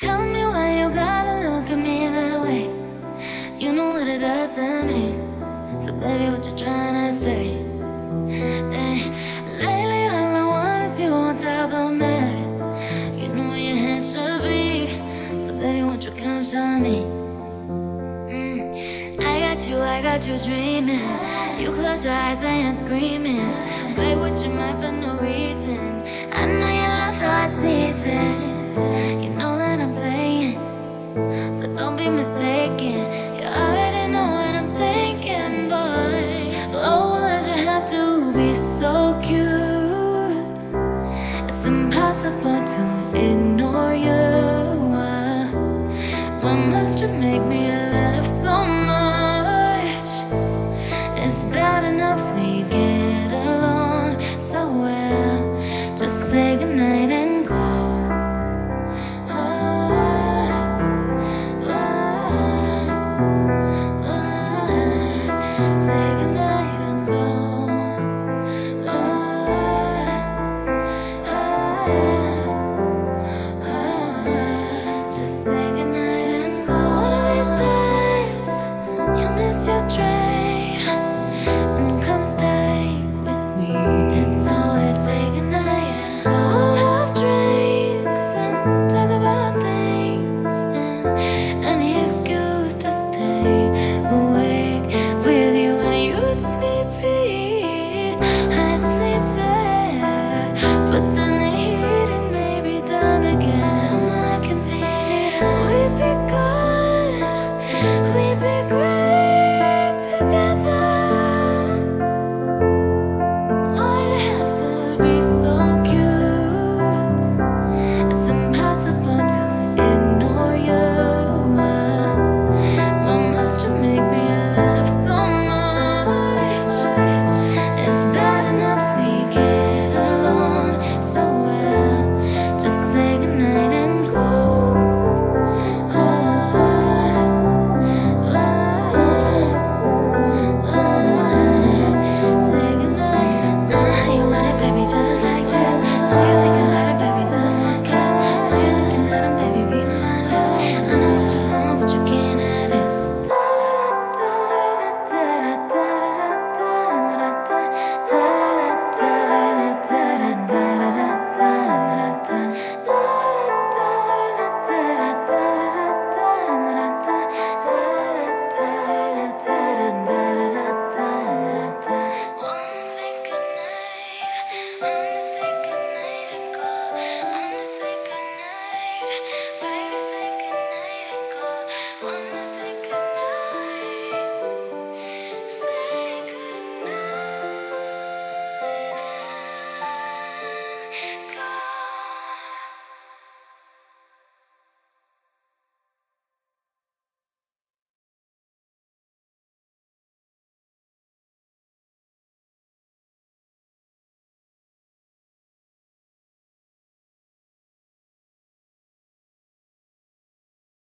Tell me why you gotta look at me that way. You know what it does to me. So baby, what you trying to say? Hey, lately all I want is you on top of me. You know where your hands should be. So baby, won't you come show me? Mm, I got you, I got you dreaming. You close your eyes, and am screaming. Play with your mind for no Don't be mistaken, you already know what I'm thinking, boy Oh, why'd you have to be so cute? It's impossible to ignore you Why must you make me laugh so much? It's bad enough we get along time